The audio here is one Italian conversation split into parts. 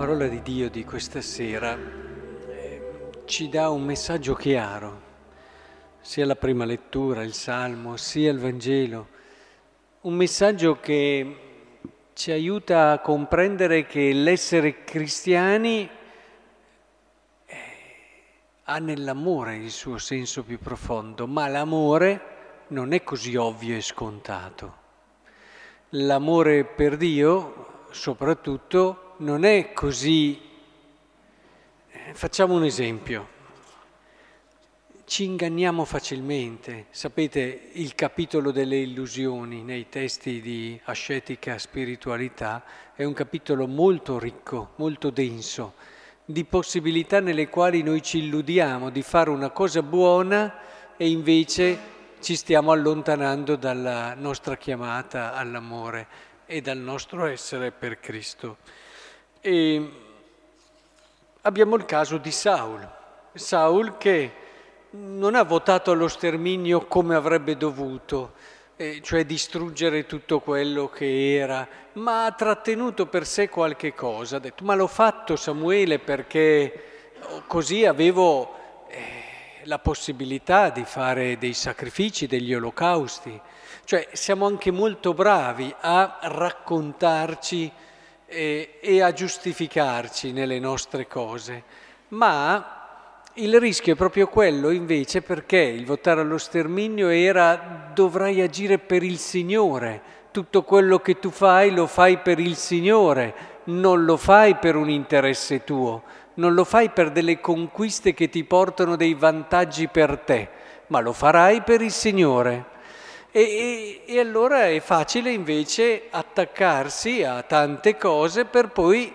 La parola di Dio di questa sera eh, ci dà un messaggio chiaro, sia la prima lettura, il Salmo, sia il Vangelo, un messaggio che ci aiuta a comprendere che l'essere cristiani eh, ha nell'amore il suo senso più profondo, ma l'amore non è così ovvio e scontato. L'amore per Dio, soprattutto, non è così. Facciamo un esempio. Ci inganniamo facilmente. Sapete, il capitolo delle illusioni nei testi di ascetica spiritualità è un capitolo molto ricco, molto denso, di possibilità nelle quali noi ci illudiamo di fare una cosa buona e invece ci stiamo allontanando dalla nostra chiamata all'amore e dal nostro essere per Cristo. E abbiamo il caso di Saul. Saul che non ha votato allo sterminio come avrebbe dovuto, cioè distruggere tutto quello che era, ma ha trattenuto per sé qualche cosa. Ha detto, ma l'ho fatto Samuele perché così avevo eh, la possibilità di fare dei sacrifici, degli olocausti. Cioè siamo anche molto bravi a raccontarci e, e a giustificarci nelle nostre cose, ma il rischio è proprio quello invece perché il votare allo sterminio era dovrai agire per il Signore, tutto quello che tu fai lo fai per il Signore, non lo fai per un interesse tuo, non lo fai per delle conquiste che ti portano dei vantaggi per te, ma lo farai per il Signore. E, e, e, allora è facile invece attaccarsi a tante cose per poi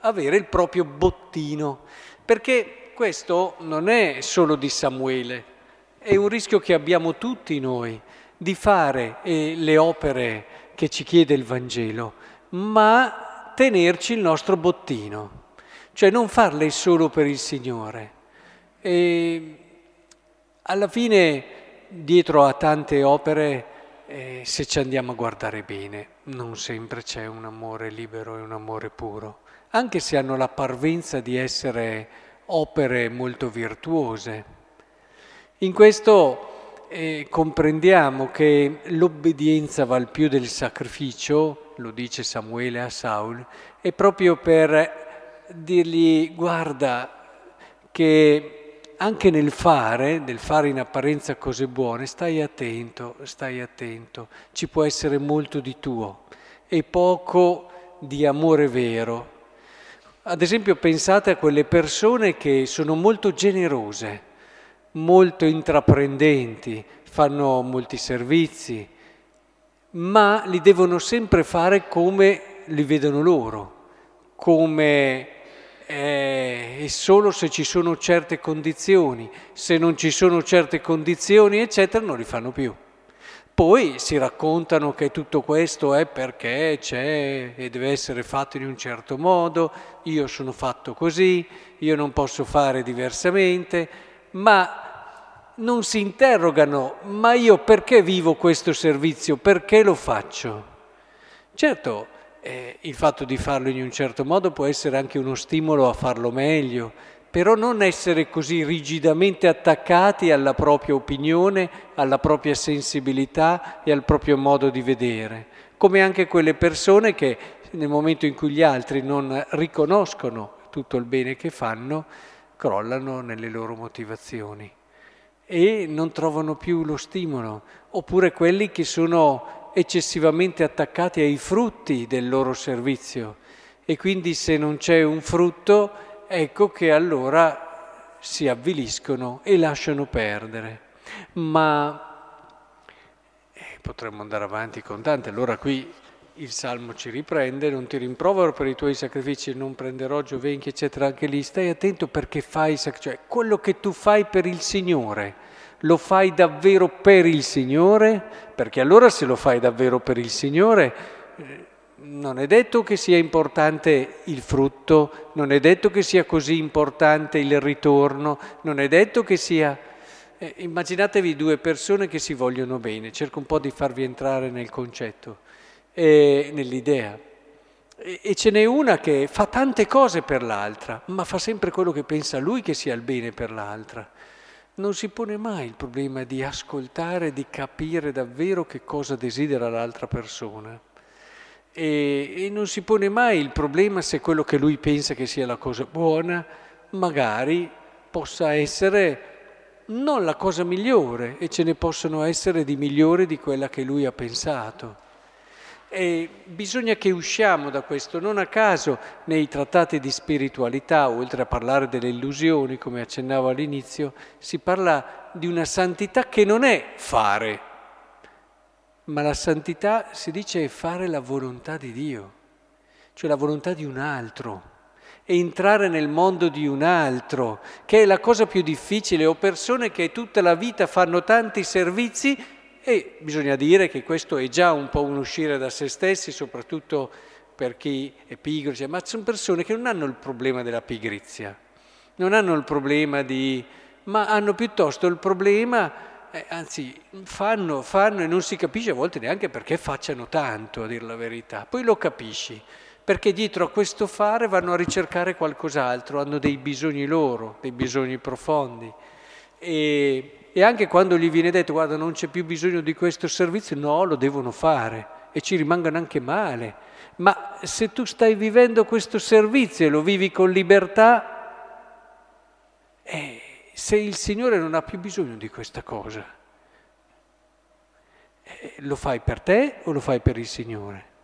avere il proprio bottino, perché questo non è solo di Samuele, è un rischio che abbiamo tutti noi di fare eh, le opere che ci chiede il Vangelo, ma tenerci il nostro bottino, cioè non farle solo per il Signore. E alla fine dietro a tante opere, eh, se ci andiamo a guardare bene, non sempre c'è un amore libero e un amore puro, anche se hanno la parvenza di essere opere molto virtuose. In questo eh, comprendiamo che l'obbedienza val più del sacrificio, lo dice Samuele a Saul, è proprio per dirgli guarda che anche nel fare, nel fare in apparenza cose buone, stai attento, stai attento, ci può essere molto di tuo e poco di amore vero. Ad esempio pensate a quelle persone che sono molto generose, molto intraprendenti, fanno molti servizi, ma li devono sempre fare come li vedono loro, come eh, e solo se ci sono certe condizioni, se non ci sono certe condizioni, eccetera, non li fanno più. Poi si raccontano che tutto questo è perché c'è e deve essere fatto in un certo modo, io sono fatto così, io non posso fare diversamente, ma non si interrogano, ma io perché vivo questo servizio, perché lo faccio? Certo, eh, il fatto di farlo in un certo modo può essere anche uno stimolo a farlo meglio, però non essere così rigidamente attaccati alla propria opinione, alla propria sensibilità e al proprio modo di vedere, come anche quelle persone che nel momento in cui gli altri non riconoscono tutto il bene che fanno, crollano nelle loro motivazioni e non trovano più lo stimolo, oppure quelli che sono eccessivamente attaccati ai frutti del loro servizio. E quindi se non c'è un frutto, ecco che allora si avviliscono e lasciano perdere. Ma eh, potremmo andare avanti con tante, allora qui il Salmo ci riprende, non ti rimprovero per i tuoi sacrifici, non prenderò giovenchi, eccetera, anche lì stai attento perché fai, cioè quello che tu fai per il Signore lo fai davvero per il Signore? Perché allora se lo fai davvero per il Signore, eh, non è detto che sia importante il frutto, non è detto che sia così importante il ritorno, non è detto che sia... Eh, immaginatevi due persone che si vogliono bene, cerco un po' di farvi entrare nel concetto, eh, nell'idea. E ce n'è una che fa tante cose per l'altra, ma fa sempre quello che pensa lui che sia il bene per l'altra. Non si pone mai il problema di ascoltare, di capire davvero che cosa desidera l'altra persona. E, e non si pone mai il problema se quello che lui pensa che sia la cosa buona, magari possa essere non la cosa migliore e ce ne possono essere di migliore di quella che lui ha pensato. E bisogna che usciamo da questo, non a caso nei trattati di spiritualità, oltre a parlare delle illusioni, come accennavo all'inizio, si parla di una santità che non è fare, ma la santità si dice è fare la volontà di Dio, cioè la volontà di un altro e entrare nel mondo di un altro, che è la cosa più difficile. Ho persone che tutta la vita fanno tanti servizi e bisogna dire che questo è già un po' un uscire da se stessi, soprattutto per chi è pigro, ma sono persone che non hanno il problema della pigrizia, non hanno il problema di... ma hanno piuttosto il problema, eh, anzi fanno, fanno e non si capisce a volte neanche perché facciano tanto, a dire la verità, poi lo capisci, perché dietro a questo fare vanno a ricercare qualcos'altro, hanno dei bisogni loro, dei bisogni profondi. E e anche quando gli viene detto guarda non c'è più bisogno di questo servizio, no, lo devono fare e ci rimangono anche male. Ma se tu stai vivendo questo servizio e lo vivi con libertà, eh, se il Signore non ha più bisogno di questa cosa, eh, lo fai per te o lo fai per il Signore?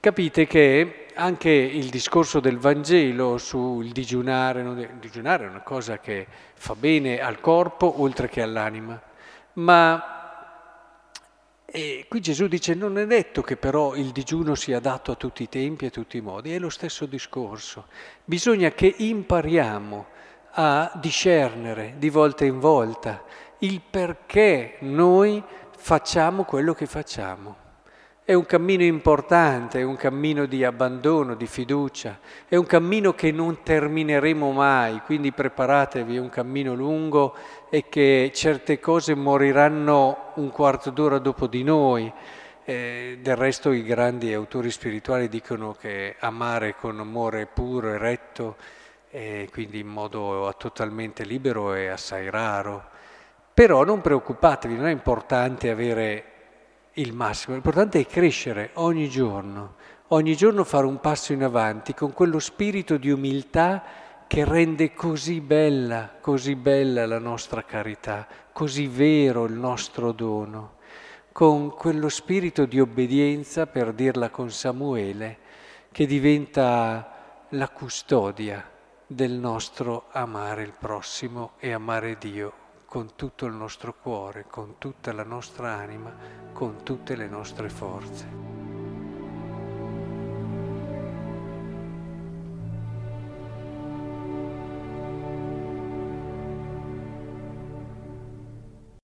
Capite che anche il discorso del Vangelo sul digiunare, il digiunare è una cosa che fa bene al corpo oltre che all'anima, ma e qui Gesù dice non è detto che però il digiuno sia adatto a tutti i tempi e a tutti i modi, è lo stesso discorso. Bisogna che impariamo a discernere di volta in volta il perché noi facciamo quello che facciamo. È un cammino importante, è un cammino di abbandono, di fiducia, è un cammino che non termineremo mai, quindi preparatevi, è un cammino lungo e che certe cose moriranno un quarto d'ora dopo di noi. Eh, del resto i grandi autori spirituali dicono che amare con amore puro e retto, eh, quindi in modo totalmente libero, è assai raro. Però non preoccupatevi, non è importante avere il massimo, l'importante è crescere ogni giorno, ogni giorno fare un passo in avanti con quello spirito di umiltà che rende così bella, così bella la nostra carità, così vero il nostro dono, con quello spirito di obbedienza, per dirla con Samuele, che diventa la custodia del nostro amare il prossimo e amare Dio con tutto il nostro cuore, con tutta la nostra anima, con tutte le nostre forze.